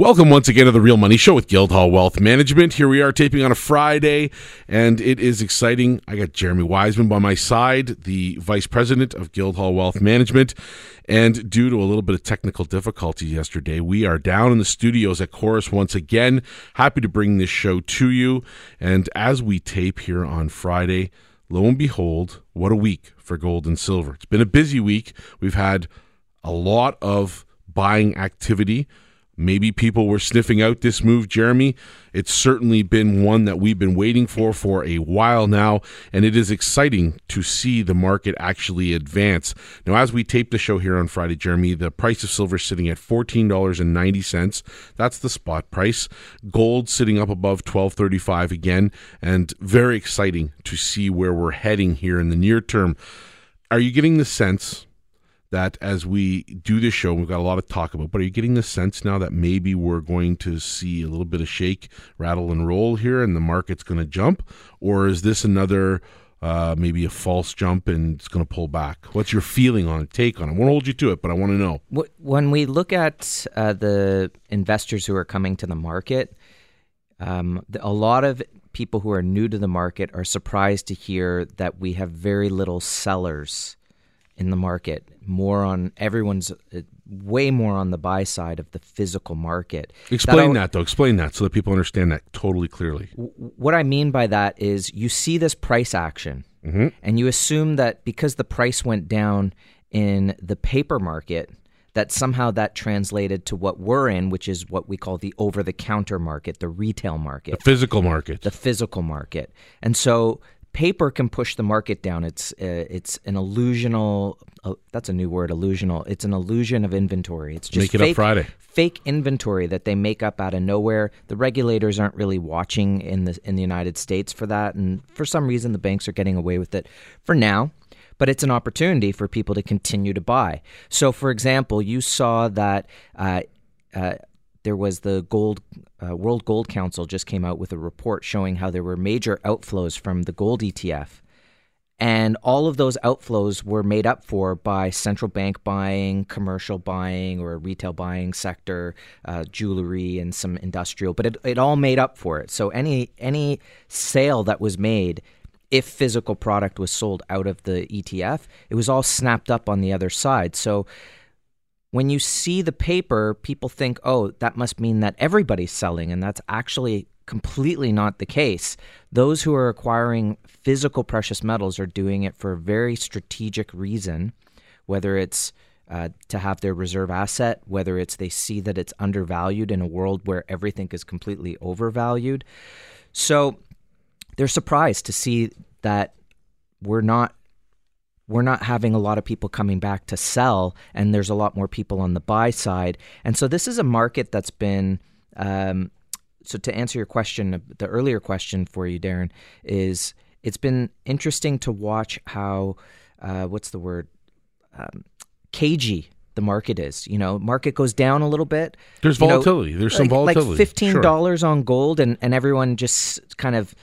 Welcome once again to the Real Money Show with Guildhall Wealth Management. Here we are taping on a Friday, and it is exciting. I got Jeremy Wiseman by my side, the Vice President of Guildhall Wealth Management. And due to a little bit of technical difficulty yesterday, we are down in the studios at Corus once again. Happy to bring this show to you. And as we tape here on Friday, lo and behold, what a week for gold and silver. It's been a busy week. We've had a lot of buying activity. Maybe people were sniffing out this move, Jeremy. It's certainly been one that we've been waiting for for a while now, and it is exciting to see the market actually advance. Now, as we tape the show here on Friday, Jeremy, the price of silver is sitting at $14.90. That's the spot price. Gold sitting up above 1235 again, and very exciting to see where we're heading here in the near term. Are you getting the sense that as we do this show, we've got a lot of talk about, but are you getting the sense now that maybe we're going to see a little bit of shake, rattle, and roll here and the market's going to jump? Or is this another, uh, maybe a false jump and it's going to pull back? What's your feeling on it, take on it? I won't hold you to it, but I want to know. When we look at uh, the investors who are coming to the market, um, a lot of people who are new to the market are surprised to hear that we have very little sellers in the market, more on everyone's uh, way more on the buy side of the physical market. Explain that, that though. Explain that so that people understand that totally clearly. W- what I mean by that is you see this price action mm-hmm. and you assume that because the price went down in the paper market, that somehow that translated to what we're in, which is what we call the over the counter market, the retail market, the physical market. The physical market. And so paper can push the market down. It's uh, it's an illusional. Uh, that's a new word, illusional. It's an illusion of inventory. It's just make it fake, up Friday. Fake inventory that they make up out of nowhere. The regulators aren't really watching in the in the United States for that, and for some reason, the banks are getting away with it for now. But it's an opportunity for people to continue to buy. So, for example, you saw that. Uh, uh there was the gold uh, World Gold Council just came out with a report showing how there were major outflows from the gold ETF. And all of those outflows were made up for by central bank buying, commercial buying, or retail buying sector, uh, jewelry, and some industrial. But it, it all made up for it. So any any sale that was made, if physical product was sold out of the ETF, it was all snapped up on the other side. So when you see the paper, people think, oh, that must mean that everybody's selling. And that's actually completely not the case. Those who are acquiring physical precious metals are doing it for a very strategic reason, whether it's uh, to have their reserve asset, whether it's they see that it's undervalued in a world where everything is completely overvalued. So they're surprised to see that we're not we're not having a lot of people coming back to sell, and there's a lot more people on the buy side. And so this is a market that's been. Um, so to answer your question, the earlier question for you, Darren, is it's been interesting to watch how uh, what's the word um, cagey the market is. You know, market goes down a little bit. There's volatility. Know, There's some volatility. Like fifteen dollars sure. on gold, and and everyone just kind of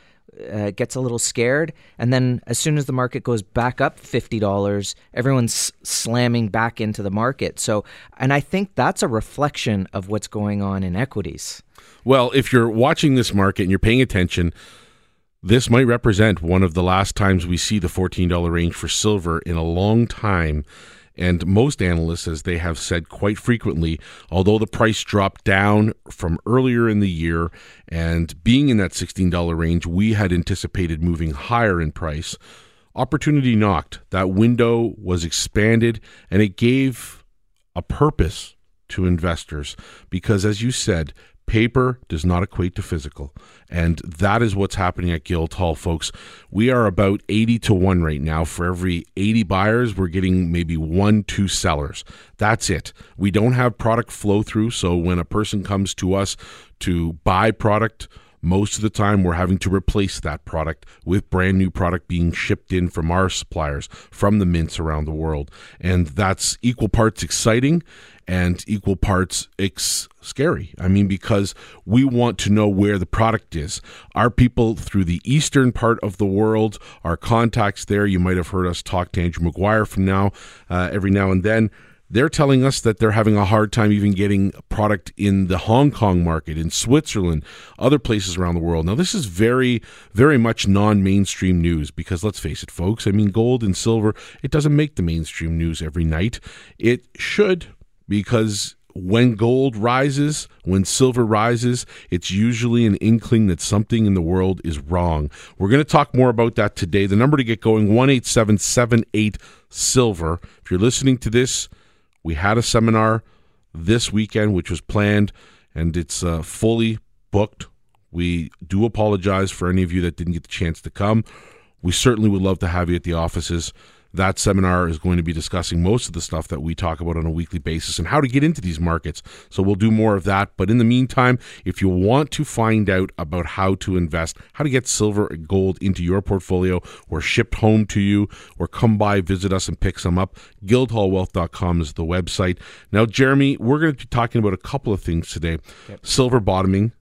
uh, gets a little scared, and then as soon as the market goes back up fifty dollars, everyone's slamming back into the market. So, and I think that's a reflection of what's going on in equities. Well, if you're watching this market and you're paying attention, this might represent one of the last times we see the $14 range for silver in a long time. And most analysts, as they have said quite frequently, although the price dropped down from earlier in the year and being in that $16 range, we had anticipated moving higher in price. Opportunity knocked. That window was expanded and it gave a purpose to investors because, as you said, Paper does not equate to physical. And that is what's happening at Guildhall, folks. We are about 80 to 1 right now. For every 80 buyers, we're getting maybe one, two sellers. That's it. We don't have product flow through. So when a person comes to us to buy product, most of the time we're having to replace that product with brand new product being shipped in from our suppliers from the mints around the world and that's equal parts exciting and equal parts ex- scary i mean because we want to know where the product is our people through the eastern part of the world our contacts there you might have heard us talk to Andrew Maguire from now uh, every now and then they're telling us that they're having a hard time even getting product in the Hong Kong market, in Switzerland, other places around the world. Now, this is very, very much non mainstream news because let's face it, folks, I mean, gold and silver, it doesn't make the mainstream news every night. It should because when gold rises, when silver rises, it's usually an inkling that something in the world is wrong. We're going to talk more about that today. The number to get going, 18778 Silver. If you're listening to this, we had a seminar this weekend, which was planned, and it's uh, fully booked. We do apologize for any of you that didn't get the chance to come. We certainly would love to have you at the offices that seminar is going to be discussing most of the stuff that we talk about on a weekly basis and how to get into these markets. So we'll do more of that. But in the meantime, if you want to find out about how to invest, how to get silver and gold into your portfolio or shipped home to you, or come by, visit us, and pick some up, guildhallwealth.com is the website. Now, Jeremy, we're going to be talking about a couple of things today yep. silver bottoming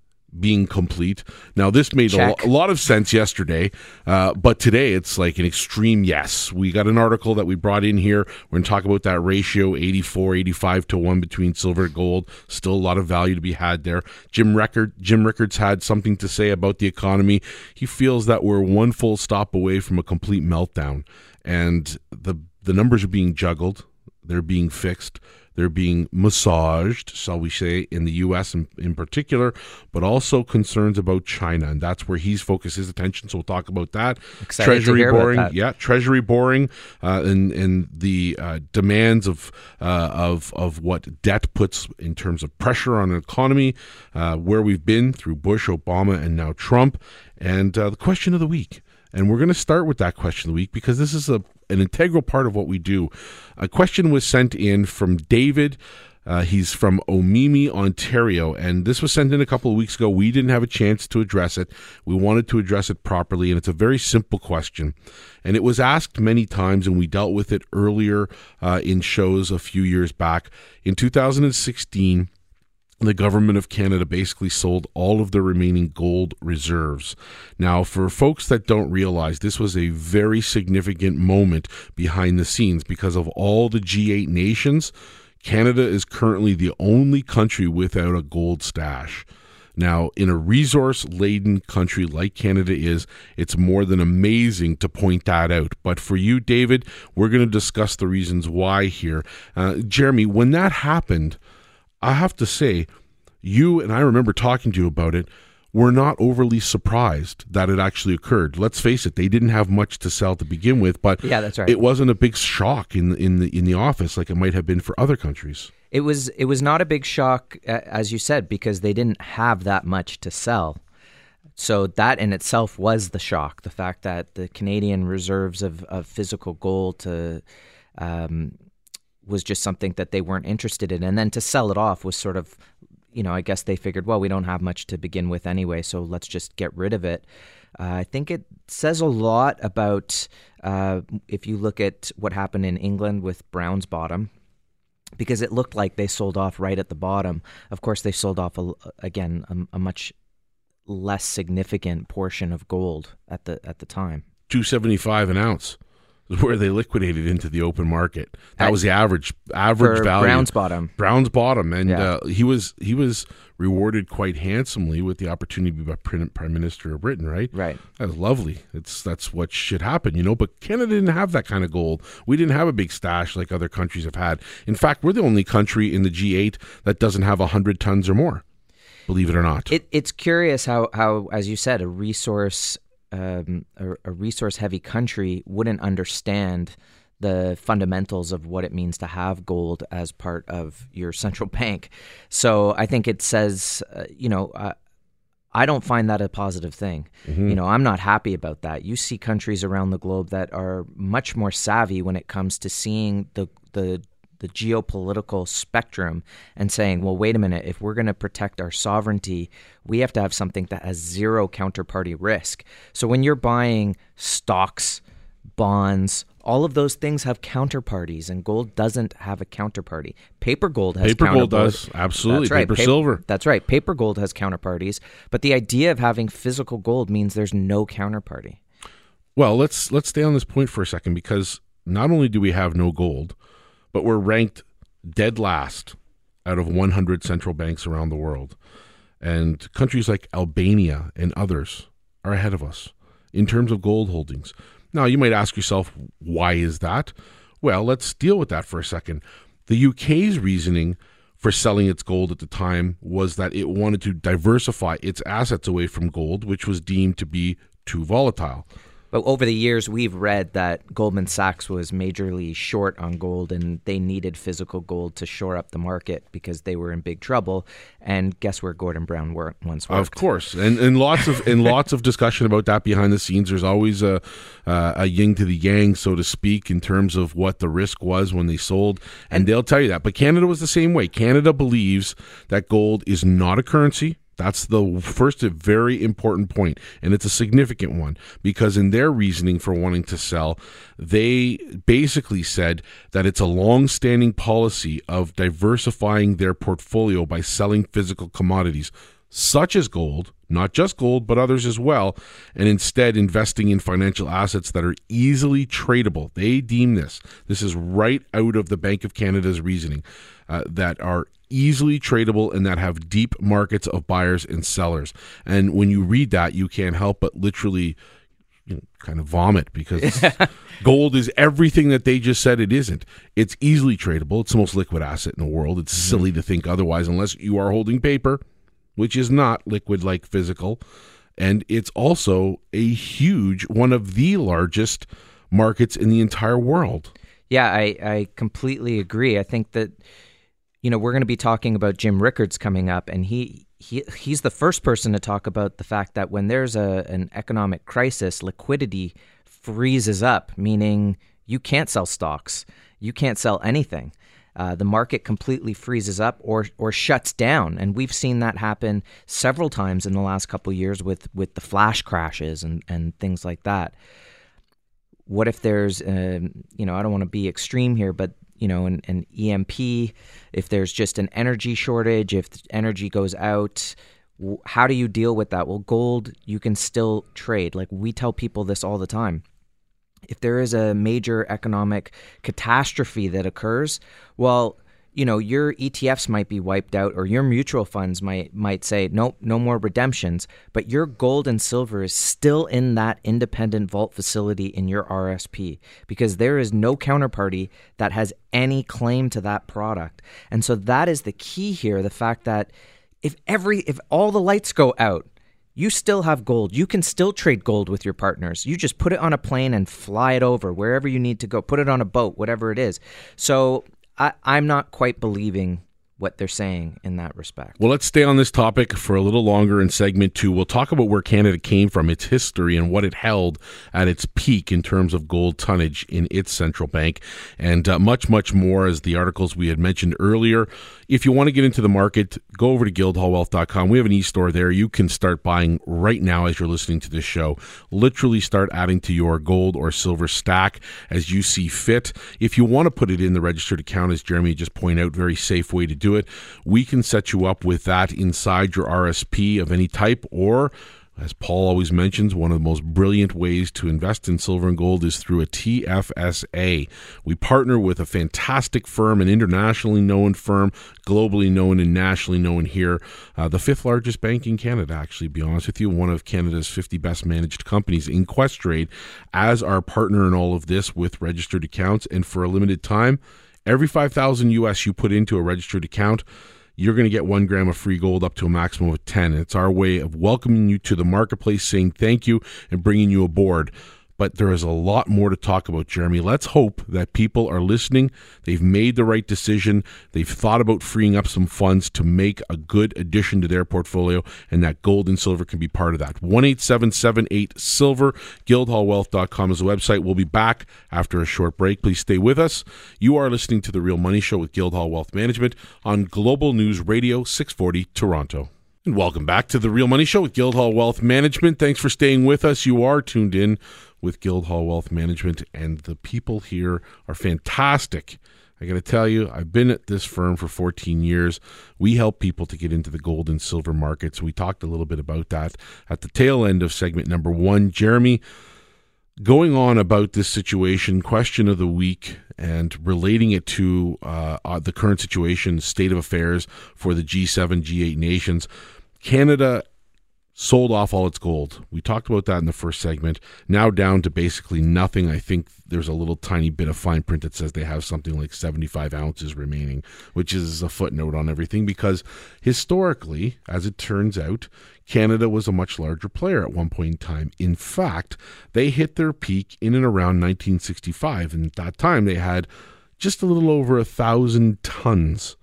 being complete. Now, this made a, a, lot of sense yesterday, uh, but today it's like an extreme yes. We got an article that we brought in here. We're going to talk about that ratio 84, 85 to 1 between silver and gold. Still a lot of value to be had there. Jim Rickard, Jim Rickards had something to say about the economy. He feels that we're one full stop away from a complete meltdown, and the the numbers are being juggled. They're being fixed. They're being massaged, shall we say, in the U.S. in, in particular, but also concerns about China, and that's where he's focused his attention. So we'll talk about that. Excited Treasury boring, yeah, Treasury boring, uh, and and the uh, demands of uh, of of what debt puts in terms of pressure on an economy, uh, where we've been through Bush, Obama, and now Trump, and uh, the question of the week. And we're going to start with that question of the week because this is a, an integral part of what we do. A question was sent in from David. Uh, he's from Omemee, Ontario, and this was sent in a couple of weeks ago. We didn't have a chance to address it. We wanted to address it properly, and it's a very simple question. And it was asked many times, and we dealt with it earlier uh, in shows a few years back. In 2016, the government of Canada basically sold all of the remaining gold reserves. Now, for folks that don't realize, this was a very significant moment behind the scenes because of all the G8 nations. Canada is currently the only country without a gold stash. Now, in a resource laden country like Canada is, it's more than amazing to point that out. But for you, David, we're going to discuss the reasons why here. Uh, Jeremy, when that happened, I have to say, you and I remember talking to you about it. We're not overly surprised that it actually occurred. Let's face it; they didn't have much to sell to begin with, but yeah, that's right. It wasn't a big shock in in the in the office like it might have been for other countries. It was it was not a big shock, as you said, because they didn't have that much to sell. So that in itself was the shock. The fact that the Canadian reserves of, of physical gold to um, was just something that they weren't interested in. And then to sell it off was sort of, you know, I guess they figured, well, we don't have much to begin with anyway, so let's just get rid of it. Uh, I think it says a lot about uh, if you look at what happened in England with Brown's Bottom, because it looked like they sold off right at the bottom. Of course, they sold off a, again a, a much less significant portion of gold at the at the time. Two seventy five an ounce where they liquidated into the open market. That was the average average value. Brown's bottom. Brown's bottom, and yeah. uh, he was he was rewarded quite handsomely with the opportunity to be prime minister of Britain. Right, right. That was lovely. It's that's what should happen, you know. But Canada didn't have that kind of gold. We didn't have a big stash like other countries have had. In fact, we're the only country in the G8 that doesn't have hundred tons or more. Believe it or not. It, it's curious how how, as you said, a resource um, a, a resource heavy country wouldn't understand the fundamentals of what it means to have gold as part of your central bank. So I think it says, uh, you know, uh, I don't find that a positive thing. Mm-hmm. You know, I'm not happy about that. You see countries around the globe that are much more savvy when it comes to seeing the the the geopolitical spectrum and saying, well, wait a minute, if we're going to protect our sovereignty, we have to have something that has zero counterparty risk. So when you're buying stocks, bonds, all of those things have counterparties, and gold doesn't have a counterparty. Paper gold has paper gold does absolutely. That's right. Paper, paper silver. That's right. Paper gold has counterparties, but the idea of having physical gold means there's no counterparty. Well, let's let's stay on this point for a second because not only do we have no gold, but we're ranked dead last out of 100 central banks around the world. And countries like Albania and others are ahead of us in terms of gold holdings. Now, you might ask yourself, why is that? Well, let's deal with that for a second. The UK's reasoning for selling its gold at the time was that it wanted to diversify its assets away from gold, which was deemed to be too volatile. But over the years, we've read that Goldman Sachs was majorly short on gold and they needed physical gold to shore up the market because they were in big trouble. And guess where Gordon Brown worked, once worked? Of course. And, and lots of and lots of discussion about that behind the scenes. There's always a, uh, a yin to the yang, so to speak, in terms of what the risk was when they sold. And they'll tell you that. But Canada was the same way. Canada believes that gold is not a currency that's the first very important point, and it's a significant one because in their reasoning for wanting to sell, they basically said that it's a long-standing policy of diversifying their portfolio by selling physical commodities such as gold, not just gold, but others as well, and instead investing in financial assets that are easily tradable. They deem this, this is right out of the Bank of Canada's reasoning, uh, that are easily tradable and that have deep markets of buyers and sellers. And when you read that, you can't help but literally you know, kind of vomit because gold is everything that they just said it isn't. It's easily tradable. It's the most liquid asset in the world. It's mm-hmm. silly to think otherwise unless you are holding paper, which is not liquid like physical. And it's also a huge, one of the largest markets in the entire world. Yeah, I, I completely agree. I think that you know, we're going to be talking about Jim Rickards coming up, and he he he's the first person to talk about the fact that when there's a an economic crisis, liquidity freezes up, meaning you can't sell stocks, you can't sell anything. Uh, the market completely freezes up or or shuts down, and we've seen that happen several times in the last couple years with with the flash crashes and and things like that. What if there's, uh, you know, I don't want to be extreme here, but you know, an, an EMP, if there's just an energy shortage, if energy goes out, how do you deal with that? Well, gold, you can still trade. Like we tell people this all the time. If there is a major economic catastrophe that occurs, well, you know your ETFs might be wiped out or your mutual funds might might say nope no more redemptions but your gold and silver is still in that independent vault facility in your RSP because there is no counterparty that has any claim to that product and so that is the key here the fact that if every if all the lights go out you still have gold. You can still trade gold with your partners. You just put it on a plane and fly it over wherever you need to go. Put it on a boat, whatever it is. So I, I'm not quite believing what they're saying in that respect. Well, let's stay on this topic for a little longer in segment two. We'll talk about where Canada came from, its history, and what it held at its peak in terms of gold tonnage in its central bank, and uh, much, much more as the articles we had mentioned earlier if you want to get into the market, go over to guildhallwealth.com. We have an e-store there. You can start buying right now as you're listening to this show. Literally start adding to your gold or silver stack as you see fit. If you want to put it in the registered account, as Jeremy just pointed out, very safe way to do it. We can set you up with that inside your RSP of any type or as Paul always mentions, one of the most brilliant ways to invest in silver and gold is through a TFSA. We partner with a fantastic firm, an internationally known firm, globally known and nationally known here, uh, the fifth largest bank in Canada, actually, be honest with you, one of Canada's 50 best managed companies in Questrade, as our partner in all of this with registered accounts. And for a limited time, every 5000 US you put into a registered account, you're going to get one gram of free gold up to a maximum of 10. It's our way of welcoming you to the marketplace, saying thank you, and bringing you aboard but there is a lot more to talk about, Jeremy. Let's hope that people are listening. They've made the right decision. They've thought about freeing up some funds to make a good addition to their portfolio, and that gold and silver can be part of that. 1 877 Silver, guildhallwealth.com is the website. We'll be back after a short break. Please stay with us. You are listening to The Real Money Show with Guildhall Wealth Management on Global News Radio 640 Toronto. And welcome back to the Real Money Show with Guildhall Wealth Management. Thanks for staying with us. You are tuned in with Guildhall Wealth Management, and the people here are fantastic. I got to tell you, I've been at this firm for 14 years. We help people to get into the gold and silver markets. We talked a little bit about that at the tail end of segment number one. Jeremy, going on about this situation, question of the week, and relating it to uh, uh, the current situation, state of affairs for the G7, G8 nations. Canada sold off all its gold. We talked about that in the first segment. Now down to basically nothing. I think there's a little tiny bit of fine print that says they have something like 75 ounces remaining, which is a footnote on everything because historically, as it turns out, Canada was a much larger player at one point in time. In fact, they hit their peak in and around 1965. And at that time, they had just a little over a thousand tons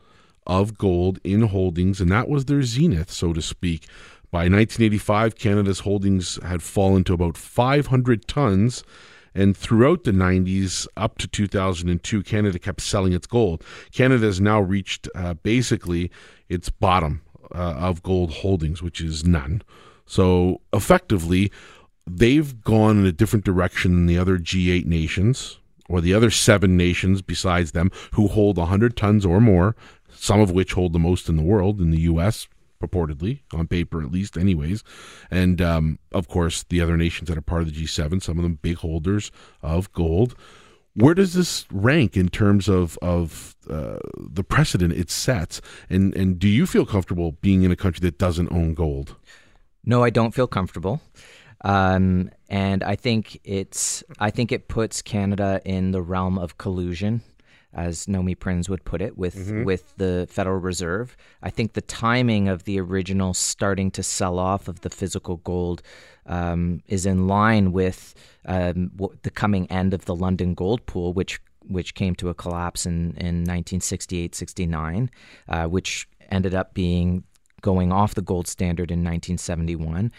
of gold in holdings, and that was their zenith, so to speak. By 1985, Canada's holdings had fallen to about 500 tons. And throughout the 90s up to 2002, Canada kept selling its gold. Canada has now reached uh, basically its bottom uh, of gold holdings, which is none. So effectively, they've gone in a different direction than the other G8 nations or the other seven nations besides them who hold 100 tons or more, some of which hold the most in the world in the U.S purportedly on paper at least anyways. And um, of course the other nations that are part of the g7 some of them big holders of gold. Where does this rank in terms of of uh, the precedent it sets? And and do you feel comfortable being in a country that doesn't own gold? No i don't feel comfortable. Um, and i think it's i think it puts canada in the realm of collusion as Nomi Prins would put it, with mm-hmm. with the Federal Reserve. I think the timing of the original starting to sell off of the physical gold um, is in line with um, the coming end of the London gold pool, which which came to a collapse in, in 1968-69, uh, which ended up being going off the gold standard in 1971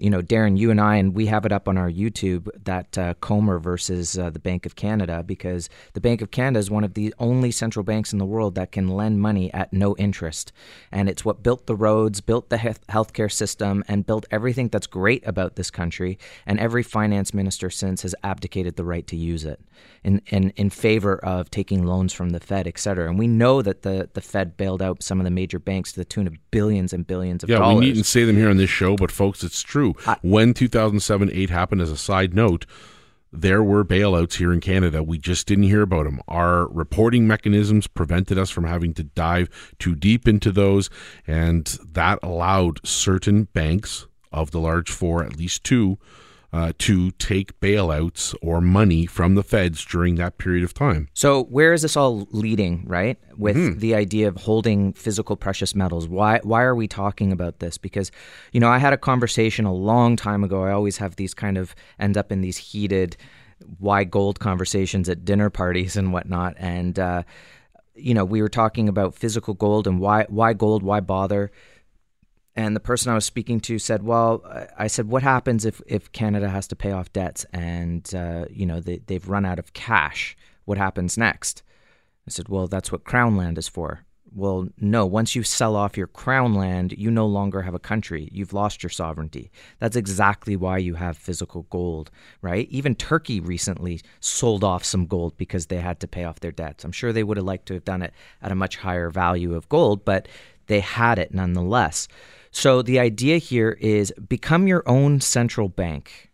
you know, Darren, you and I, and we have it up on our YouTube that uh, Comer versus uh, the Bank of Canada, because the Bank of Canada is one of the only central banks in the world that can lend money at no interest. And it's what built the roads, built the he- healthcare system, and built everything that's great about this country. And every finance minister since has abdicated the right to use it in, in, in favor of taking loans from the Fed, et cetera. And we know that the, the Fed bailed out some of the major banks to the tune of billions and billions of yeah, dollars. Yeah, we needn't say them here on this show, but folks, it's true. I, when 2007 8 happened, as a side note, there were bailouts here in Canada. We just didn't hear about them. Our reporting mechanisms prevented us from having to dive too deep into those, and that allowed certain banks of the large four, at least two, uh, to take bailouts or money from the feds during that period of time. So, where is this all leading, right? With mm-hmm. the idea of holding physical precious metals. Why, why are we talking about this? Because, you know, I had a conversation a long time ago. I always have these kind of end up in these heated why gold conversations at dinner parties and whatnot. And, uh, you know, we were talking about physical gold and why, why gold, why bother? And the person I was speaking to said, "Well, I said, what happens if, if Canada has to pay off debts and uh, you know they, they've run out of cash? What happens next?" I said, "Well, that's what Crown land is for." Well, no. Once you sell off your crown land, you no longer have a country. You've lost your sovereignty. That's exactly why you have physical gold, right? Even Turkey recently sold off some gold because they had to pay off their debts. I'm sure they would have liked to have done it at a much higher value of gold, but they had it nonetheless. So the idea here is become your own central bank.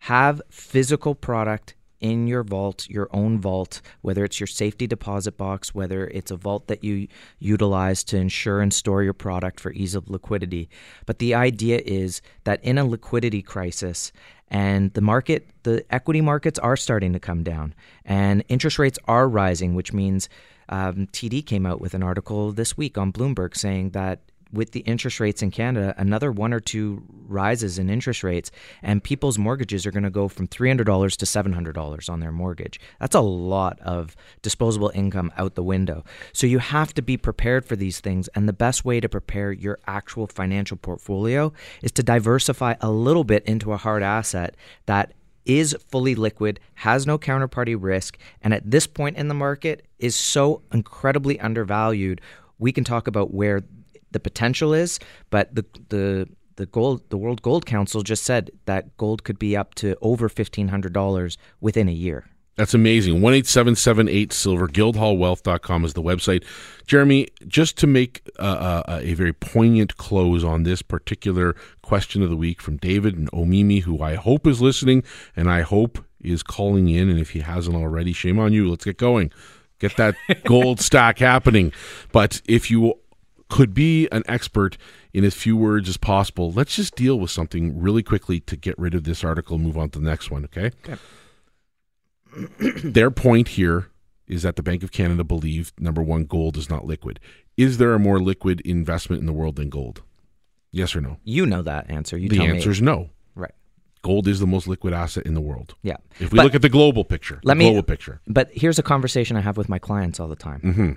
Have physical product in your vault, your own vault, whether it's your safety deposit box, whether it's a vault that you utilize to ensure and store your product for ease of liquidity. But the idea is that in a liquidity crisis, and the market, the equity markets are starting to come down, and interest rates are rising, which means um, TD came out with an article this week on Bloomberg saying that with the interest rates in Canada, another one or two rises in interest rates, and people's mortgages are going to go from $300 to $700 on their mortgage. That's a lot of disposable income out the window. So you have to be prepared for these things. And the best way to prepare your actual financial portfolio is to diversify a little bit into a hard asset that is fully liquid, has no counterparty risk, and at this point in the market is so incredibly undervalued. We can talk about where the potential is, but the the the gold the World Gold Council just said that gold could be up to over fifteen hundred dollars within a year. That's amazing. 18778 silver. Guildhallwealth.com is the website. Jeremy, just to make uh, uh, a very poignant close on this particular question of the week from David and Omemee, who I hope is listening and I hope is calling in. And if he hasn't already, shame on you. Let's get going. Get that gold stack happening. But if you could be an expert in as few words as possible, let's just deal with something really quickly to get rid of this article and move on to the next one, okay? Okay. Their point here is that the Bank of Canada believe number one, gold is not liquid. Is there a more liquid investment in the world than gold? Yes or no? You know that answer. You the answer me. is no. Right. Gold is the most liquid asset in the world. Yeah. If we But look at the global picture, let the me- global picture. But here's a conversation I have with my clients all the time. hmm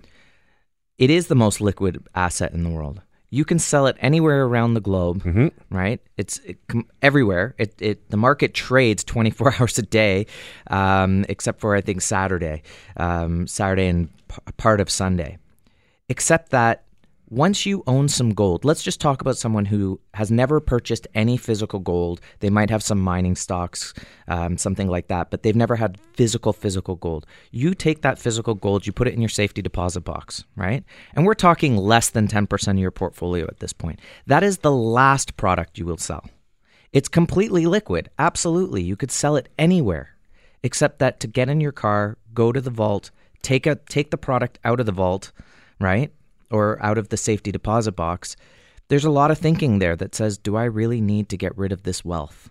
It is the most liquid asset in the world. You can sell it anywhere around the globe, Mhm. right? It's it, com- everywhere. It, it the market trades 24 hours a day, um, except for I think Saturday, um, Saturday and p- part of Sunday. Except that once you own some gold, let's just talk about someone who has never purchased any physical gold. They might have some mining stocks, um, something like that, but they've never had physical, physical gold. You take that physical gold, you put it in your safety deposit box, right? And we're talking less than 10% of your portfolio at this point. That is the last product you will sell. It's completely liquid. Absolutely. You could sell it anywhere except that to get in your car, go to the vault, take a take the product out of the vault, right? Or out of the safety deposit box. There's a lot of thinking there that says, do I really need to get rid of this wealth?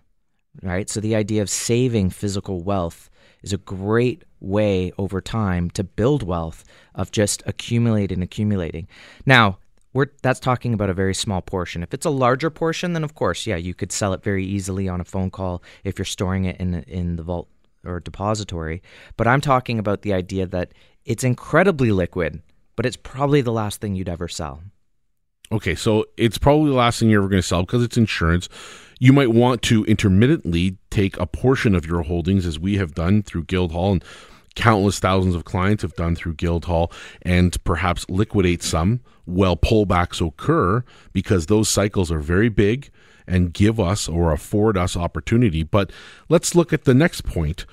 Right? So the idea of saving physical wealth is a great way over time to build wealth of just accumulating accumulating. Now, we're that's talking about a very small portion. If it's a larger portion, then of course, yeah, you could sell it very easily on a phone call if you're storing it in in the vault or depository. But I'm talking about the idea that it's incredibly liquid, but it's probably the last thing you'd ever sell. Okay, so it's probably the last thing you're ever going to sell because it's insurance. You might want to intermittently take a portion of your holdings, as we have done through Guildhall, and countless thousands of clients have done through Guildhall, and perhaps liquidate some while pullbacks occur because those cycles are very big and give us or afford us opportunity. But let's look at the next point.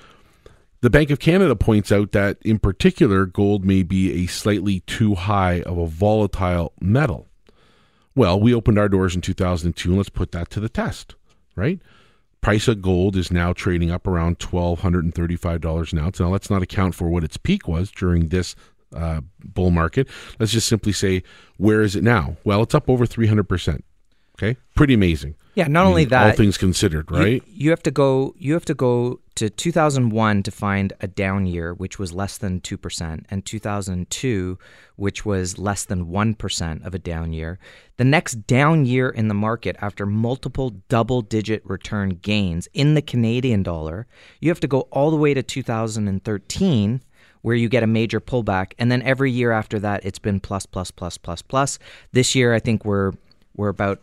The Bank of Canada points out that, in particular, gold may be a slightly too high of a volatile metal. Well, we opened our doors in 2002, and let's put that to the test, right? Price of gold is now trading up around $1,235 an ounce. Now, let's not account for what its peak was during this uh, bull market. Let's just simply say, where is it now? Well, it's up over 300%. Okay, pretty amazing. Yeah, not I only that, all things considered, you- right? You, have to go. You have to go to 2001 to find a down year, which was less than two percent, and 2002, which was less than one percent of a down year. The next down year in the market, after multiple double-digit return gains in the Canadian dollar, you have to go all the way to 2013 where you get a major pullback and then every year after that it's been plus plus plus plus plus this year i think we're we're about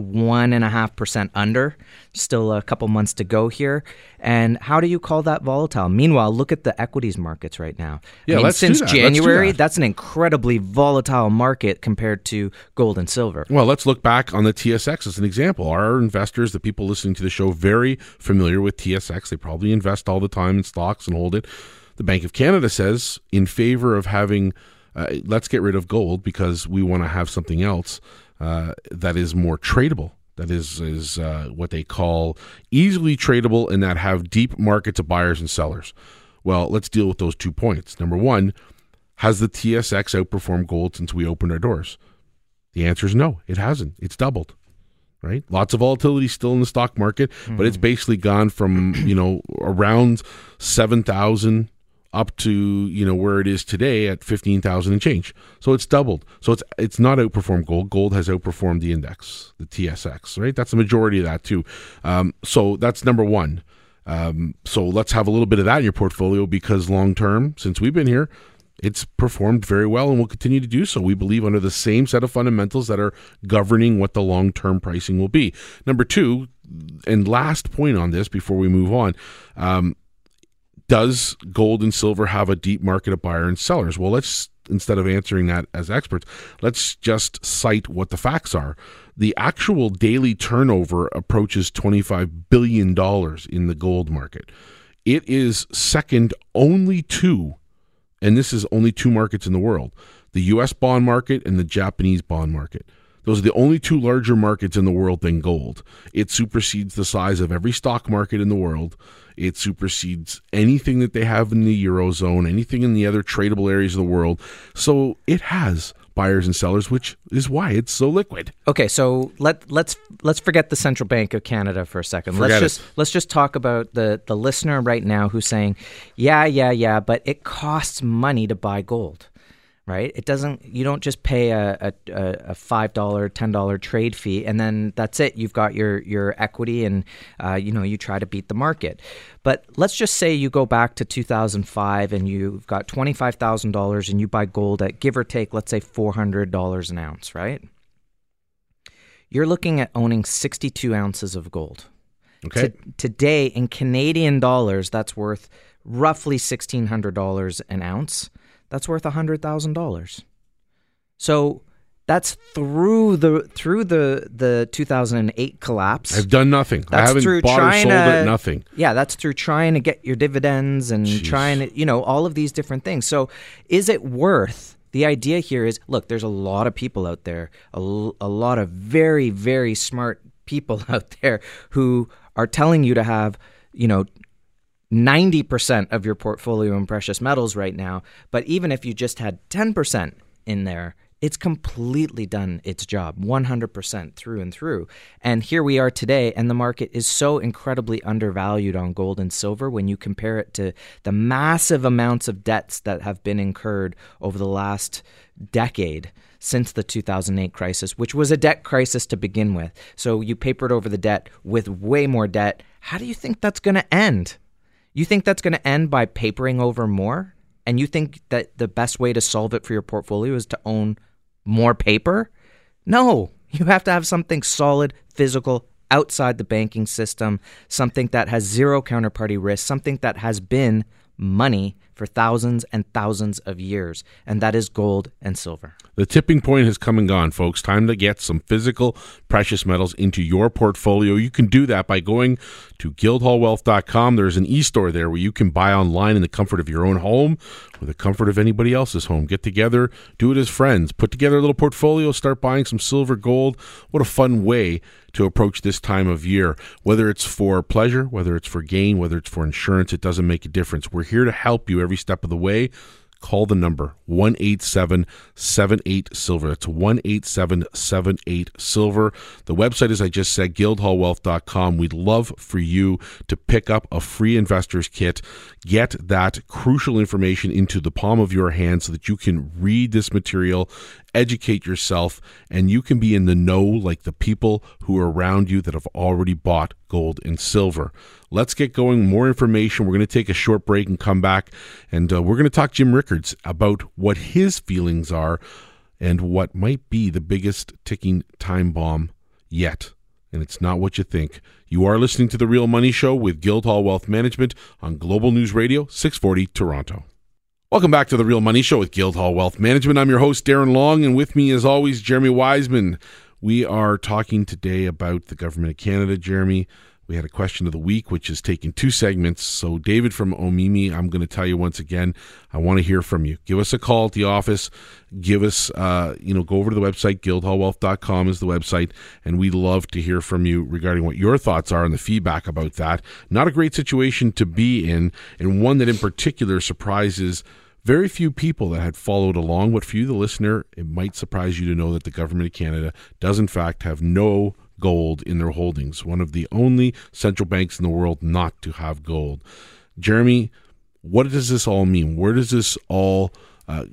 one and a half percent under. Still a couple months to go here. And how do you call that volatile? Meanwhile, look at the equities markets right now. Yeah, I mean, let's do since that. Let's do January, that. that's an incredibly volatile market compared to gold and silver. Well, let's look back on the TSX as an example. Our investors, the people listening to the show, very familiar with TSX. They probably invest all the time in stocks and hold it. The Bank of Canada says in favor of having, uh, let's get rid of gold because we want to have something else uh, that is more tradable. That is is uh, what they call easily tradable and that have deep markets of buyers and sellers. Well, let's deal with those two points. Number one, has the TSX outperformed gold since we opened our doors? The answer is no, it hasn't. It's doubled. Right? Lots of volatility still in the stock market, but it's basically gone from, you know, around 7,000 up to, you know, where it is today at 15,000 and change. So it's doubled. So it's it's not outperformed gold. Gold has outperformed the index, the TSX, right? That's the majority of that too. Um, so that's number 1. Um, so let's have a little bit of that in your portfolio because long term, since we've been here, it's performed very well and will continue to do so. We believe under the same set of fundamentals that are governing what the long term pricing will be. Number two, and last point on this before we move on. Um, does gold and silver have a deep market of buyers and sellers? Well, let's instead of answering that as experts, let's just cite what the facts are. The actual daily turnover approaches $25 billion in the gold market. It is second only to, and this is only two markets in the world the US bond market and the Japanese bond market. Those are the only two larger markets in the world than gold. It supersedes the size of every stock market in the world. It supersedes anything that they have in the Eurozone, anything in the other tradable areas of the world. So it has buyers and sellers, which is why it's so liquid. Okay, so let let's let's forget the Central Bank of Canada for a second. Forget let's just it. let's just talk about the the listener right now who's saying, "Yeah, yeah, yeah, but it costs money to buy gold." Right? It doesn't. You don't just pay a a, a five dollar, ten dollar trade fee, and then that's it. You've got your your equity, and uh, you know you try to beat the market. But let's just say you go back to 2005 and you've got twenty five thousand dollars, and you buy gold at give or take, let's say four hundred dollars an ounce, right? You're looking at owning 62 ounces of gold. Okay. To- today, in Canadian dollars, that's worth roughly $1,600 an ounce. That's worth $100,000. So that's through the through the the 2008 collapse. I've done nothing. I That's haven't through bought or trying sold to- it, nothing. Yeah, that's through trying to get your dividends and Jeez. trying to, you know, all of these different things. So, is it worth? The idea here is look, there's a lot of people out there, a lot of very, very smart people out there who are telling you to have, you know, 90% of your portfolio in precious metals right now. But even if you just had 10% in there, it's completely done its job 100% through and through. And here we are today, and the market is so incredibly undervalued on gold and silver when you compare it to the massive amounts of debts that have been incurred over the last decade since the 2008 crisis, which was a debt crisis to begin with. So you papered over the debt with way more debt. How do you think that's going to end? You think that's going to end by papering over more? And you think that the best way to solve it for your portfolio is to own more paper? No, you have to have something solid, physical, outside the banking system, something that has zero counterparty risk, something that has been money for thousands and thousands of years, and that is gold and silver. The tipping point has come and gone, folks. Time to get some physical precious metals into your portfolio. You can do that by going to guildhallwealth.com. There's an e-store there where you can buy online in the comfort of your own home or the comfort of anybody else's home. Get together, do it as friends, put together a little portfolio, start buying some silver, gold. What a fun way to approach this time of year. Whether it's for pleasure, whether it's for gain, whether it's for insurance, it doesn't make a difference. We're here to help you every step of the way. Call the number 18778 Silver. That's 18778 Silver. The website, as I just said, guildhallwealth.com. We'd love for you to pick up a free investor's kit. Get that crucial information into the palm of your hand so that you can read this material, educate yourself, and you can be in the know like the people who are around you that have already bought gold and silver. Let's get going. More information. We're going to take a short break and come back, and uh, we're going to talk Jim Rickards about what his feelings are and what might be the biggest ticking time bomb yet. And it's not what you think. You are listening to The Real Money Show with Guildhall Wealth Management on Global News Radio, 640 Toronto. Welcome back to The Real Money Show with Guildhall Wealth Management. I'm your host, Darren Long, and with me, as always, Jeremy Wiseman. We are talking today about the Government of Canada, Jeremy. We had a question of the week, which is taking two segments. So, David from Omemee, I'm going to tell you once again, I want to hear from you. Give us a call at the office. Give us, uh, you know, go over to the website, guildhallwealth.com is the website, and we love to hear from you regarding what your thoughts are and the feedback about that. Not a great situation to be in, and one that in particular surprises very few people that had followed along. But for you, the listener, it might surprise you to know that the government of Canada does, in fact, have no gold in their holdings. One of the only central banks in the world not to have gold. Jeremy, what does this all mean? Where does this all, uh,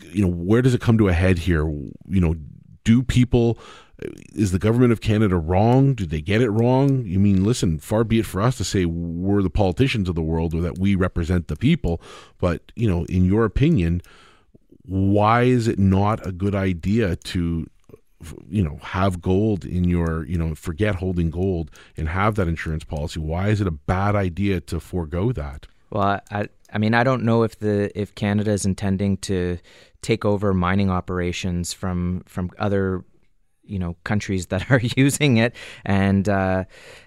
you know, where does it come to a head here? You know, do people is the government of Canada wrong? Do they get it wrong? You mean, listen, far be it for us to say we're the politicians of the world or that we represent the people, but, you know, in your opinion, why is it not a good idea to you know have gold in your you know forget holding gold and have that insurance policy why is it a bad idea to forego that Well, I, I mean, I don't know if the if Canada is intending to take over mining operations from from other, you know countries that are using it and uh,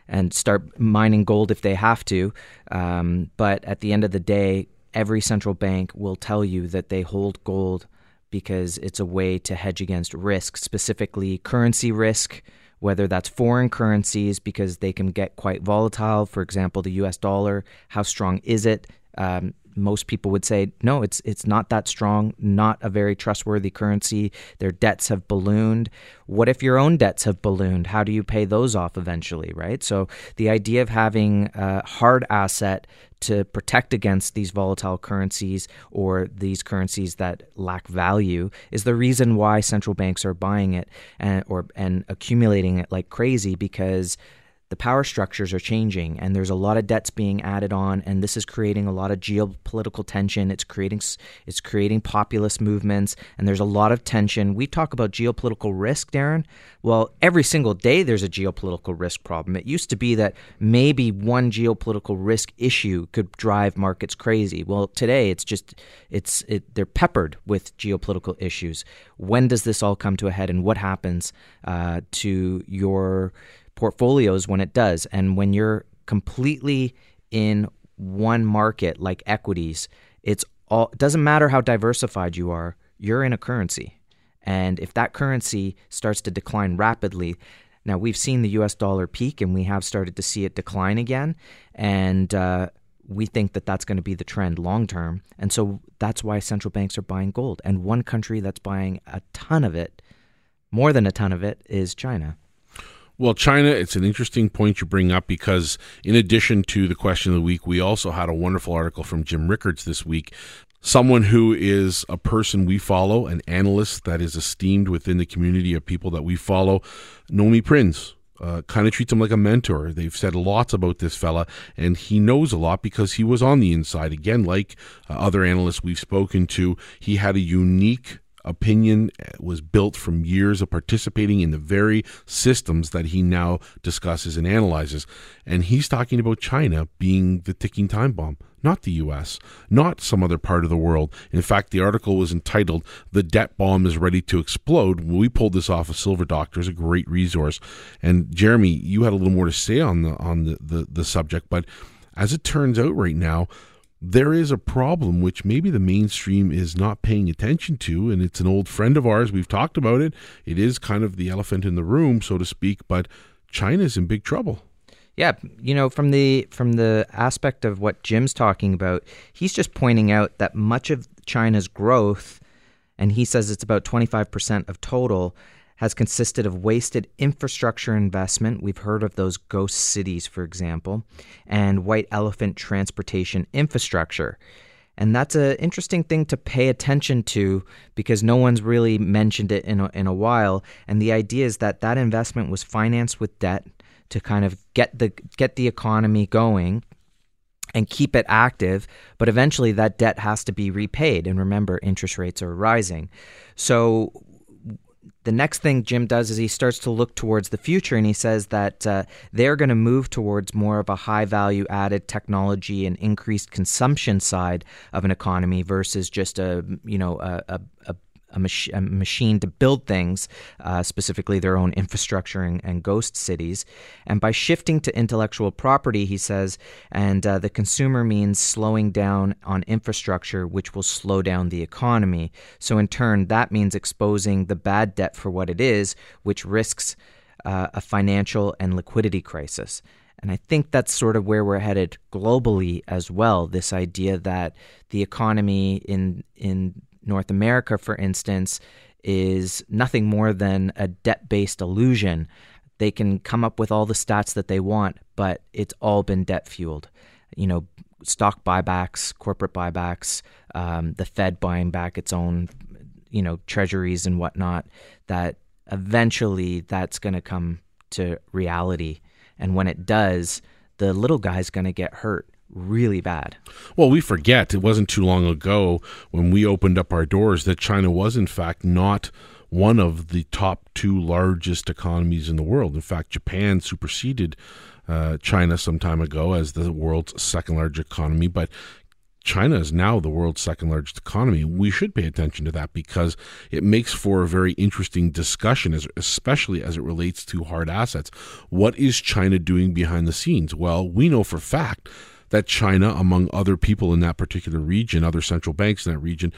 and start mining gold if they have to. Um, but at the end of the day, every central bank will tell you that they hold gold because it's a way to hedge against risk, specifically currency risk. Whether that's foreign currencies because they can get quite volatile. For example, the U.S. dollar, how strong is it? Um, most people would say no it's it's not that strong not a very trustworthy currency their debts have ballooned what if your own debts have ballooned how do you pay those off eventually right so the idea of having a hard asset to protect against these volatile currencies or these currencies that lack value is the reason why central banks are buying it and or and accumulating it like crazy because the power structures are changing and there's a lot of debts being added on and this is creating a lot of geopolitical tension. It's creating it's creating populist movements and there's a lot of tension. We talk about geopolitical risk Darren. Well every single day there's a geopolitical risk problem. It used to be that maybe one geopolitical risk issue could drive markets crazy. Well today it's just it's it, they're peppered with geopolitical issues. When does this all come to a head and what happens uh, to your portfolios when it does. And when you're completely in one market like equities, it's all it doesn't matter how diversified you are, you're in a currency. And if that currency starts to decline rapidly, now we've seen the US dollar peak and we have started to see it decline again. And uh, we think that that's going to be the trend long term. And so that's why central banks are buying gold. And one country that's buying a ton of it, more than a ton of it, is China. Well, China, it's an interesting point you bring up because, in addition to the question of the week, we also had a wonderful article from Jim Rickards this week. Someone who is a person we follow, an analyst that is esteemed within the community of people that we follow, Nomi Prins. Uh, kind of treats him like a mentor. They've said lots about this fella, and he knows a lot because he was on the inside. Again, like uh, other analysts we've spoken to, he had a unique opinion was built from years of participating in the very systems that he now discusses and analyzes. And he's talking about China being the ticking time bomb, not the US, not some other part of the world. In fact, the article was entitled The Debt Bomb is Ready to Explode. We pulled this off of Silver Doctor, is a great resource. And Jeremy, you had a little more to say on the on the, the, the subject, but as it turns out right now, there is a problem which maybe the mainstream is not paying attention to and it's an old friend of ours. We've talked about it. It is kind of the elephant in the room so to speak but china's in big trouble. Yeah you know from the from the aspect of what jim's talking about he's just pointing out that much of china's growth and he says it's about 25% of total has consisted of wasted infrastructure investment. We've heard of those ghost cities, for example, and white elephant transportation infrastructure. And that's an interesting thing to pay attention to because no one's really mentioned it in a, in a while. And the idea is that that investment was financed with debt to kind of get the get the economy going and keep it active, but eventually that debt has to be repaid. And remember, interest rates are rising. So the next thing Jim does is he starts to look towards the future and he says that uh, they're going to move towards more of a high value added technology and increased consumption side of an economy versus just a you know a, a, a a, mach- a machine to build things, uh, specifically their own infrastructure and, and, ghost cities. And by shifting to intellectual property, he says, and uh, the consumer means slowing down on infrastructure, which will slow down the economy. So, in turn, that means exposing the bad debt for what it is, which risks uh, a financial and liquidity crisis. And I think that's sort of where we're headed globally as well. This idea that the economy in in North America, for instance, is nothing more than a debt based illusion. They can come up with all the stats that they want, but it's all been debt fueled. You know, stock buybacks, corporate buybacks, um, the Fed buying back its own, you know, treasuries and whatnot, that eventually that's going to come to reality. And when it does, the little guy's going to get hurt really bad. Well, we forget it wasn't too long ago when we opened up our doors that China was, in fact, not one of the top two largest economies in the world. In fact, Japan superseded uh, China some time ago as the world's second largest economy, but China is now the world's second largest economy. We should pay attention to that because it makes for a very interesting discussion, as, especially as it relates to hard assets. What is China doing behind the scenes? Well, we know for fact that China, among other people in that particular region, other central banks in that region,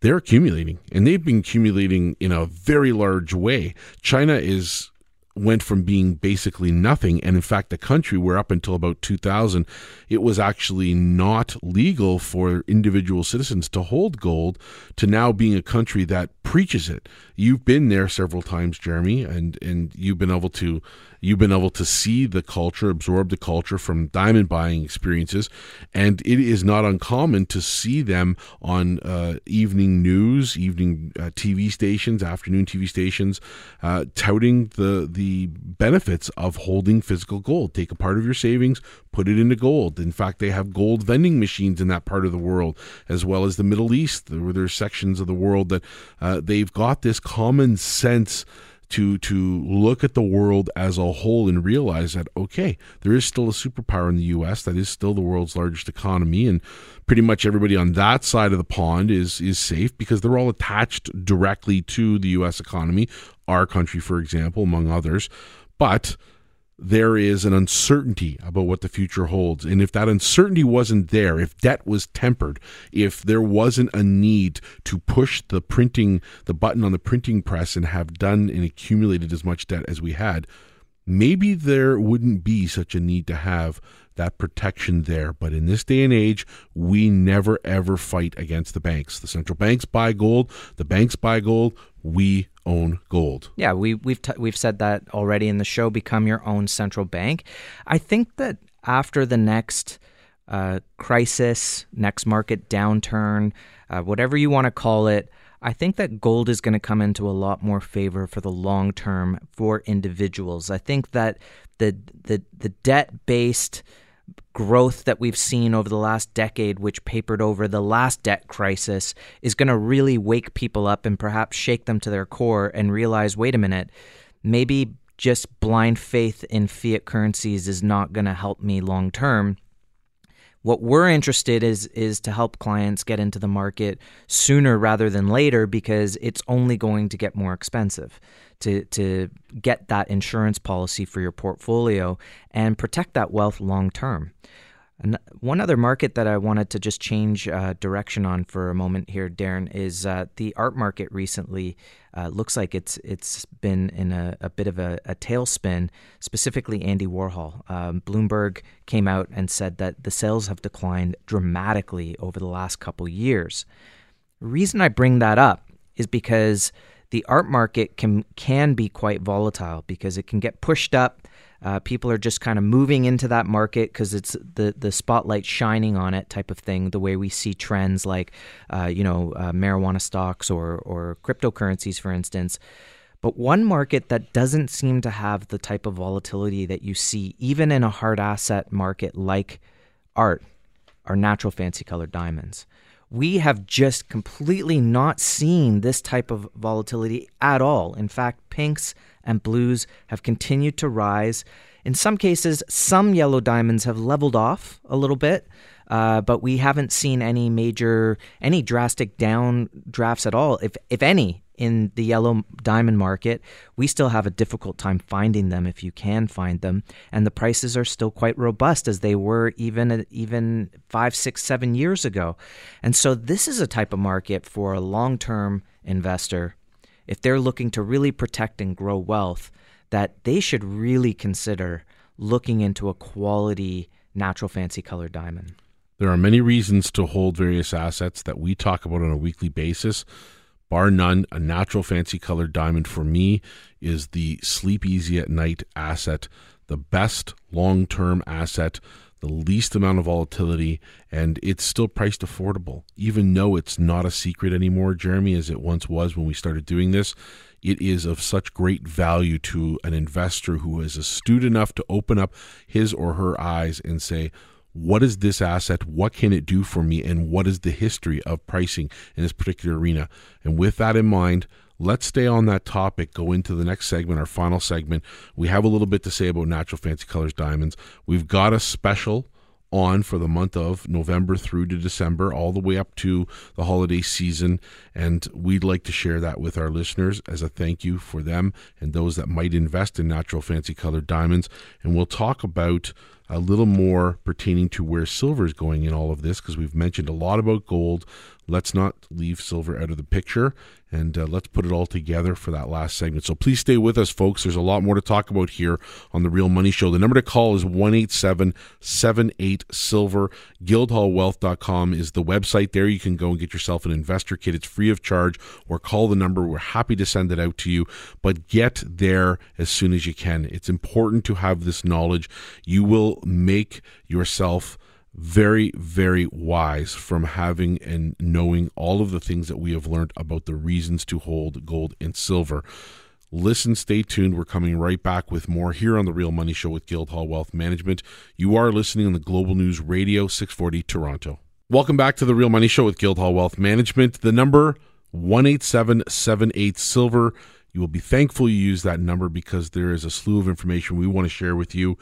they're accumulating and they've been accumulating in a very large way. China is went from being basically nothing and in fact the country where up until about 2000 it was actually not legal for individual citizens to hold gold to now being a country that preaches it you've been there several times Jeremy and and you've been able to You've been able to see the culture, absorb the culture from diamond buying experiences, and it is not uncommon to see them on uh, evening news, evening uh, TV stations, afternoon TV stations, uh, touting the the benefits of holding physical gold. Take a part of your savings, put it into gold. In fact, they have gold vending machines in that part of the world, as well as the Middle East, where there are sections of the world that uh, they've got this common sense to to look at the world as a whole and realize that okay, there is still a superpower in the U.S. that is still the world's largest economy, and pretty much everybody on that side of the pond is is safe because they're all attached directly to the U.S. economy, our country, for example, among others. But there is an uncertainty about what the future holds. And if that uncertainty wasn't there, if debt was tempered, if there wasn't a need to push the printing, the button on the printing press and have done and accumulated as much debt as we had, maybe there wouldn't be such a need to have that protection there. But in this day and age, we never ever fight against the banks. The central banks buy gold, the banks buy gold, we own gold. Yeah, we we've t- we've said that already in the show. Become your own central bank. I think that after the next uh, crisis, next market downturn, uh, whatever you want to call it. I think that gold is going to come into a lot more favor for the long term for individuals. I think that the the the debt based growth that we've seen over the last decade, which papered over the last debt crisis, is going to really wake people up and perhaps shake them to their core and realize wait a minute, maybe just blind faith in fiat currencies is not going to help me long term. What we're interested is is to help clients get into the market sooner rather than later because it's only going to get more expensive to to get that insurance policy for your portfolio and protect that wealth long term. And one other market that I wanted to just change uh, direction on for a moment here, Darren, is uh, the art market recently. Uh, looks like it's it's been in a, a bit of a, a, tailspin. Specifically, Andy Warhol. Um, Bloomberg came out and said that the sales have declined dramatically over the last couple years. The reason I bring that up is because the art market can can be quite volatile because it can get pushed up. Uh, people are just kind of moving into that market because it's the the spotlight shining on it, type of thing. The way we see trends like, uh, you know, uh, marijuana stocks or or cryptocurrencies, for instance. But one market that doesn't seem to have the type of volatility that you see even in a hard asset market like art are natural fancy colored diamonds we have just completely not seen this type of volatility at all. In fact, pinks and blues have continued to rise. In some cases, some yellow diamonds have leveled off a little bit, uh, but we haven't seen any major, any drastic down drafts at all, if if any, in the yellow diamond market, we still have a difficult time finding them if you can find them, and the prices are still quite robust as they were even even five, six, seven years ago. And so this is a type of market for a long-term investor, if they're looking to really protect and grow wealth, that they should really consider looking into a quality natural fancy color diamond. There are many reasons to hold various assets that we talk about on a weekly basis bar none, a natural fancy colored diamond for me is the sleep easy at night asset, the best long term asset, the least amount of volatility, and it's still priced affordable. Even though it's not a secret anymore, Jeremy, as it once was when we started doing this, it is of such great value to an investor who is astute enough to open up his or her eyes and say, what is this asset? What can it do for me? And what is the history of pricing in this particular arena? And with that in mind, let's stay on that topic, go into the next segment, our final segment. We have a little bit to say about natural fancy colors diamonds. We've got a special on for the month of November through to December, all the way up to the holiday season. And we'd like to share that with our listeners as a thank you for them and those that might invest in natural fancy colored diamonds. And we'll talk about a little more pertaining to where silver is going in all of this because we've mentioned a lot about gold. Let's not leave silver out of the picture and uh, let's put it all together for that last segment. So please stay with us, folks. There's a lot more to talk about here on The Real Money Show. The number to call is 187 78 Silver. Guildhallwealth.com is the website. There you can go and get yourself an investor kit. It's free of charge, or call the number. We're happy to send it out to you, but get there as soon as you can. It's important to have this knowledge. You will make yourself very, very wise from having and knowing all of the things that we have learned about the reasons to hold gold and silver. Listen, stay tuned. We're coming right back with more here on The Real Money Show with Guildhall Wealth Management. You are listening on the Global News Radio 640 Toronto. Welcome back to The Real Money Show with Guildhall Wealth Management. The number 18778 Silver. You will be thankful you use that number because there is a slew of information we want to share with you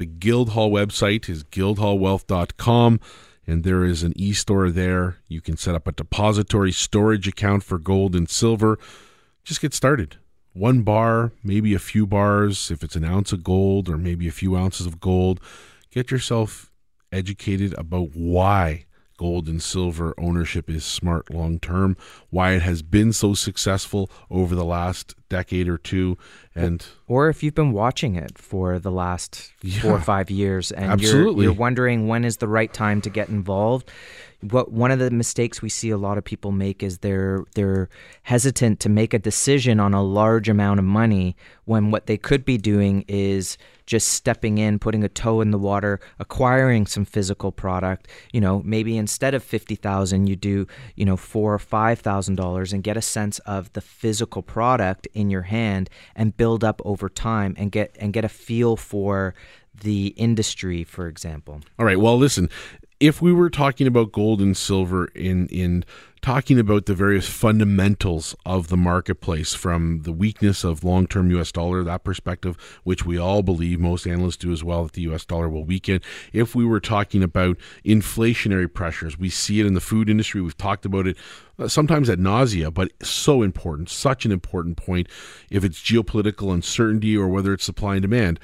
the Guildhall website is guildhallwealth.com, and there is an e store there. You can set up a depository storage account for gold and silver. Just get started. One bar, maybe a few bars, if it's an ounce of gold or maybe a few ounces of gold. Get yourself educated about why gold and silver ownership is smart long term, why it has been so successful over the last decade or two, and or if you've been watching it for the last yeah, four or five years and you're, you're wondering when is the right time to get involved what one of the mistakes we see a lot of people make is they're they're hesitant to make a decision on a large amount of money when what they could be doing is just stepping in, putting a toe in the water, acquiring some physical product. You know, maybe instead of fifty thousand, you do you know four or five thousand dollars and get a sense of the physical product in your hand and build up over time and get and get a feel for the industry, for example. All right. Well, listen, if we were talking about gold and silver in in talking about the various fundamentals of the marketplace from the weakness of long-term US dollar that perspective which we all believe most analysts do as well that the US dollar will weaken. If we were talking about inflationary pressures we see it in the food industry we've talked about it uh, sometimes at nausea but so important such an important point if it's geopolitical uncertainty or whether it's supply and demand.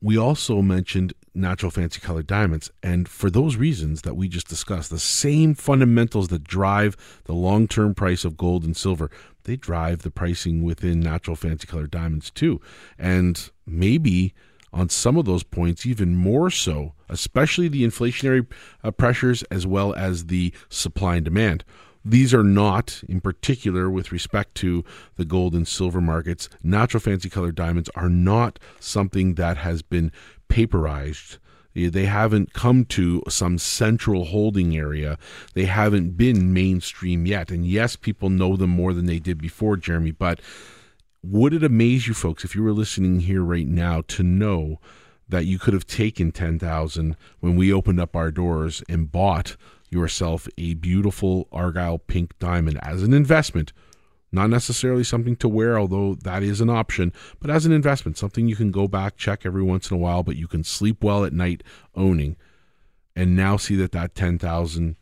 We also mentioned natural fancy colored diamonds. And for those reasons that we just discussed, the same fundamentals that drive the long term price of gold and silver, they drive the pricing within natural fancy colored diamonds too. And maybe on some of those points, even more so, especially the inflationary uh, pressures as well as the supply and demand. These are not, in particular, with respect to the gold and silver markets, natural fancy colored diamonds are not something that has been paperized. They haven't come to some central holding area. They haven't been mainstream yet. And yes, people know them more than they did before, Jeremy. But would it amaze you folks if you were listening here right now to know that you could have taken 10,000 when we opened up our doors and bought yourself a beautiful Argyle pink diamond as an investment. Not necessarily something to wear, although that is an option, but as an investment, something you can go back, check every once in a while, but you can sleep well at night owning. And now see that that 10,000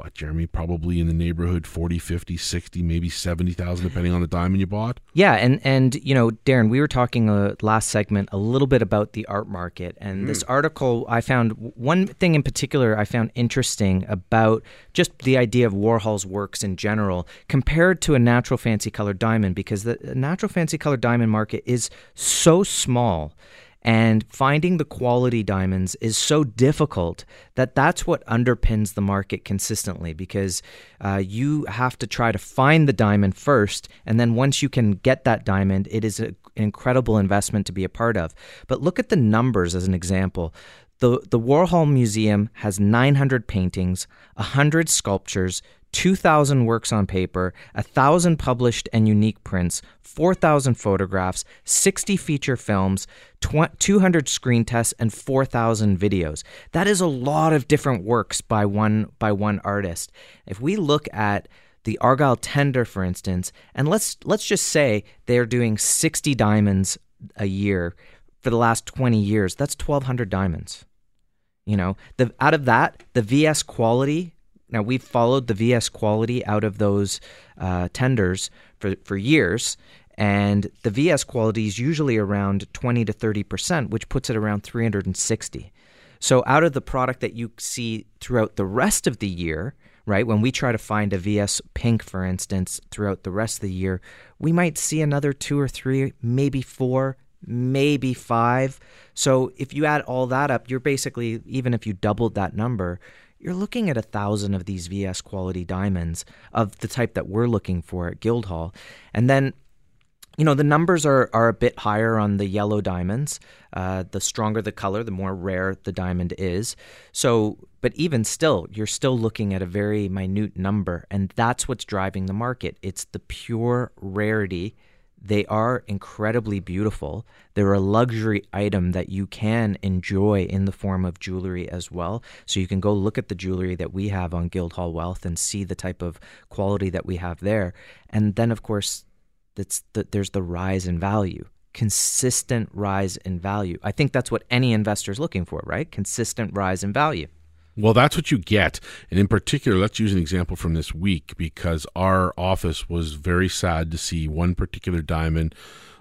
what jeremy probably in the neighborhood 40 50 60 maybe 70000 depending on the diamond you bought yeah and and you know darren we were talking uh, last segment a little bit about the art market and mm. this article i found one thing in particular i found interesting about just the idea of warhol's works in general compared to a natural fancy colored diamond because the natural fancy colored diamond market is so small and finding the quality diamonds is so difficult that that's what underpins the market consistently because uh, you have to try to find the diamond first. And then once you can get that diamond, it is a, an incredible investment to be a part of. But look at the numbers as an example. The, the Warhol Museum has 900 paintings, 100 sculptures, 2,000 works on paper, 1,000 published and unique prints, 4,000 photographs, 60 feature films, 200 screen tests, and 4,000 videos. That is a lot of different works by one, by one artist. If we look at the Argyle Tender, for instance, and let's, let's just say they're doing 60 diamonds a year for the last 20 years, that's 1,200 diamonds. You know, the out of that, the VS quality. Now we've followed the VS quality out of those uh, tenders for for years, and the VS quality is usually around 20 to 30 percent, which puts it around 360. So out of the product that you see throughout the rest of the year, right? When we try to find a VS pink, for instance, throughout the rest of the year, we might see another two or three, maybe four, maybe five. So if you add all that up, you're basically, even if you doubled that number, you're looking at a thousand of these VS quality diamonds of the type that we're looking for at Guildhall. And then you know the numbers are, are a bit higher on the yellow diamonds. Uh, the stronger the color the more rare the diamond is. So but even still you're still looking at a very minute number. And that's what's driving the market. It's the pure rarity they are incredibly beautiful. They're a luxury item that you can enjoy in the form of jewelry as well. So you can go look at the jewelry that we have on Guildhall Wealth and see the type of quality that we have there. And then, of course, that's the, there's the rise in value consistent rise in value i think that's what any investor is looking for right consistent rise in value well, that's what you get. And in particular, let's use an example from this week because our office was very sad to see one particular diamond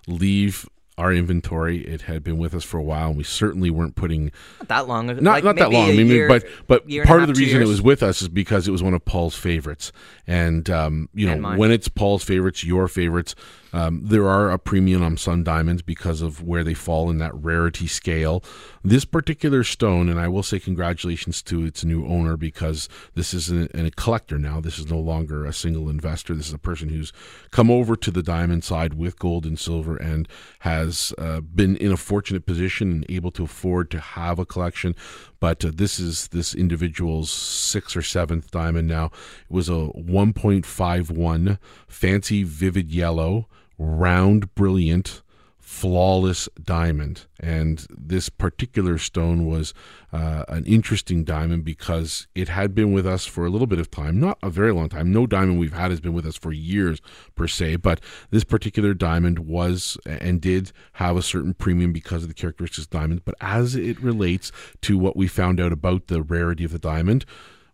leave our inventory. It had been with us for a while, and we certainly weren't putting not that long. Not like not that long. I mean, year, but but part of the reason years. it was with us is because it was one of Paul's favorites, and um, you know when it's Paul's favorites, your favorites. Um, there are a premium on sun diamonds because of where they fall in that rarity scale. This particular stone, and I will say congratulations to its new owner because this is a, a collector now. This is no longer a single investor. This is a person who's come over to the diamond side with gold and silver and has uh, been in a fortunate position and able to afford to have a collection. But uh, this is this individual's sixth or seventh diamond now. It was a 1.51 fancy vivid yellow round, brilliant, flawless diamond. And this particular stone was uh, an interesting diamond because it had been with us for a little bit of time, not a very long time. No diamond we've had has been with us for years per se, but this particular diamond was and did have a certain premium because of the characteristics of diamond. But as it relates to what we found out about the rarity of the diamond,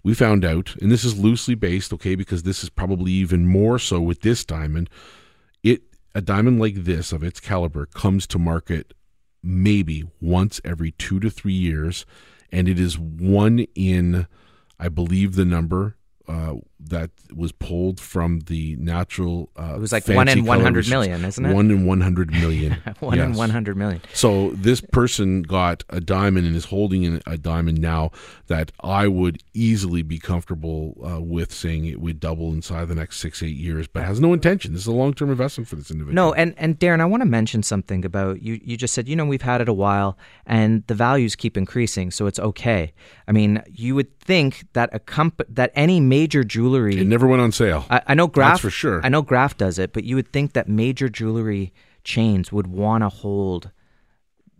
we found out, and this is loosely based, okay, because this is probably even more so with this diamond. It a diamond like this of its caliber comes to market maybe once every two to three years, and it is one in, I believe the number uh, that was pulled from the natural. Uh, it was like one in one hundred million, isn't it? One in one hundred million. one yes. in one hundred million. So this person got a diamond and is holding a diamond now that I would easily be comfortable uh, with saying it would double inside the next six eight years, but has no intention. This is a long term investment for this individual. No, and and Darren, I want to mention something about you. You just said you know we've had it a while and the values keep increasing, so it's okay. I mean, you would think that a comp- that any major jewelry it never went on sale. I, I know Graff That's for sure. I know Graff does it, but you would think that major jewelry chains would want to hold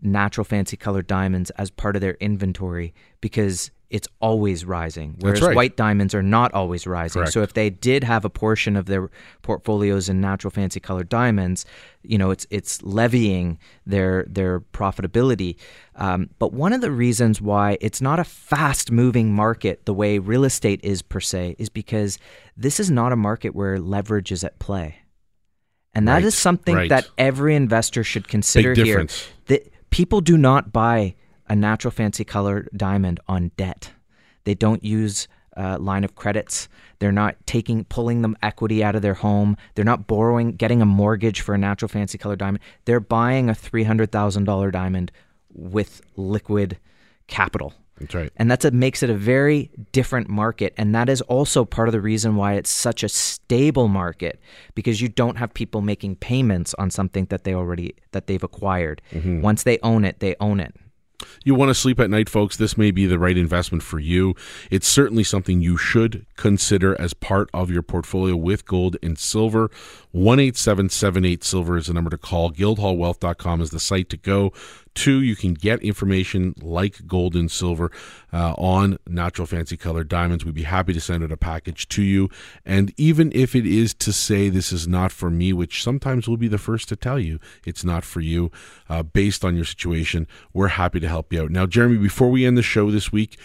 natural fancy colored diamonds as part of their inventory because it's always rising, whereas right. white diamonds are not always rising. Correct. So if they did have a portion of their portfolios in natural fancy colored diamonds, you know, it's it's levying their their profitability. Um, but one of the reasons why it's not a fast moving market the way real estate is per se is because this is not a market where leverage is at play. And that right. is something right. that every investor should consider Big here. That people do not buy a natural fancy color diamond on debt. They don't use uh, line of credits. They're not taking pulling them equity out of their home. They're not borrowing, getting a mortgage for a natural fancy color diamond. They're buying a three hundred thousand dollar diamond with liquid capital. That's right. And that's what makes it a very different market. And that is also part of the reason why it's such a stable market because you don't have people making payments on something that they already that they've acquired. Mm-hmm. Once they own it, they own it. You want to sleep at night, folks? This may be the right investment for you. It's certainly something you should consider as part of your portfolio with gold and silver. 18778 Silver is the number to call. Guildhallwealth.com is the site to go Two, you can get information like gold and silver uh, on natural fancy color diamonds. We'd be happy to send out a package to you. And even if it is to say this is not for me, which sometimes we'll be the first to tell you it's not for you uh, based on your situation, we're happy to help you out. Now, Jeremy, before we end the show this week,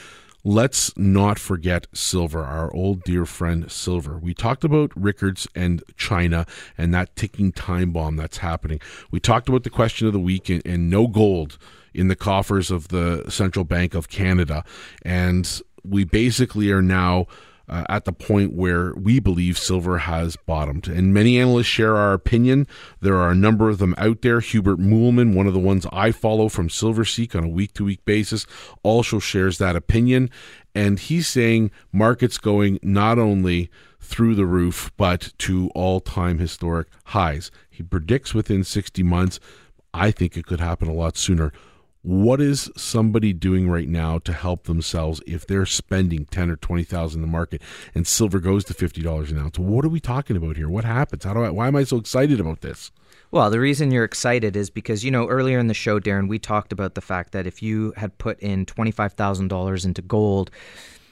let's not forget silver, our old dear friend silver. We talked about Rickards and China and that ticking time bomb that's happening. We talked about the question of the week and, and no gold in the coffers of the Central Bank of Canada. And we basically are now uh, at the point where we believe silver has bottomed. And many analysts share our opinion. There are a number of them out there. Hubert Moolman, one of the ones I follow from SilverSeek on a week to week basis, also shares that opinion. And he's saying markets going not only through the roof, but to all time historic highs. He predicts within 60 months. I think it could happen a lot sooner what is somebody doing right now to help themselves if they're spending 10 or 20,000 in the market and silver goes to $50 an ounce? What are we talking about here? What happens? How do I why am I so excited about this? Well, the reason you're excited is because, you know, earlier in the show, Darren, we talked about the fact that if you had put in $25,000 into gold,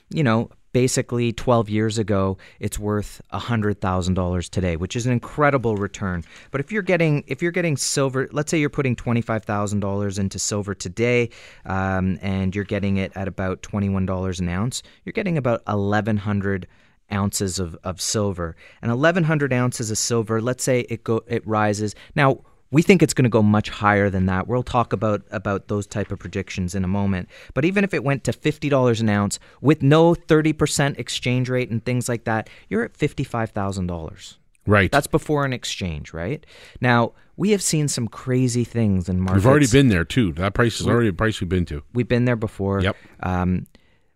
you know, basically 12 years ago it's worth $100,000 today which is an incredible return. But if you're getting if you're getting silver let's say you're putting $25,000 into silver today um, and you're getting it at about $21 an ounce you're getting about 1100 ounces of, of silver. And 1100 ounces of silver let's say it go it rises. Now we think it's going to go much higher than that. We'll talk about about those type of predictions in a moment. But even if it went to fifty dollars an ounce with no thirty percent exchange rate and things like that, you're at fifty five thousand dollars. Right. That's before an exchange, right? Now we have seen some crazy things in markets. We've already been there too. That price is already a price we've been to. We've been there before. Yep. Um,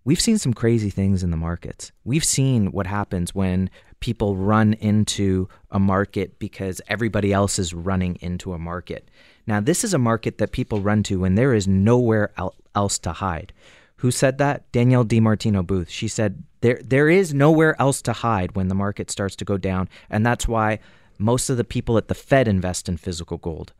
we've seen some crazy things in the markets. We've seen what happens when people run into a market because everybody else is running into a market. Now, this is a market that people run to when there is nowhere else to hide. Who said that? Danielle DiMartino Booth. She said there there is nowhere else to hide when the market starts to go down, and that's why most of the people at the Fed invest in physical gold.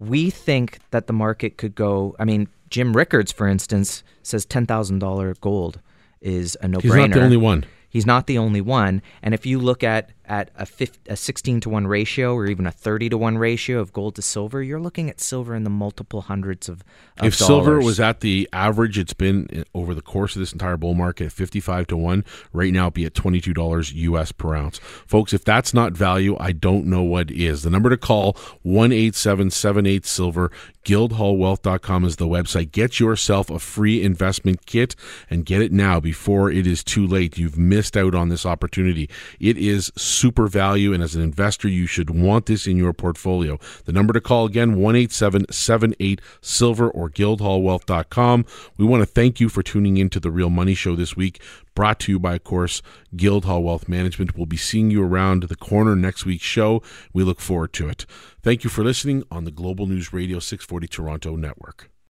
We think that the market could go. I mean, Jim Rickards, for instance, says ten thousand dollar gold is a no brainer. He's not the only one. He's not the only one. And if you look at at a, 50, a 16 to 1 ratio or even a 30 to 1 ratio of gold to silver, you're looking at silver in the multiple hundreds of, of If dollars. silver was at the average it's been eh, over the course of this entire bull market 55 to 1, right now it'd be at $22 US per ounce. Folks, if that's not value, I don't know what is. The number to call 18778 silver guildhallwealth.com is the website. Get yourself a free investment kit and get it now before it is too late. You've missed out on this opportunity. It is super value, and as an investor, you should want this in your portfolio. The number to call again, 18778 silver or guildhallwealth.com. We want to thank you for tuning in to the Real Money Show this week brought to you by, of course, Guildhall Wealth Management. We'll be seeing you around the corner next week's show. We look forward to it. Thank you for listening on the Global News Radio 640 Toronto Network.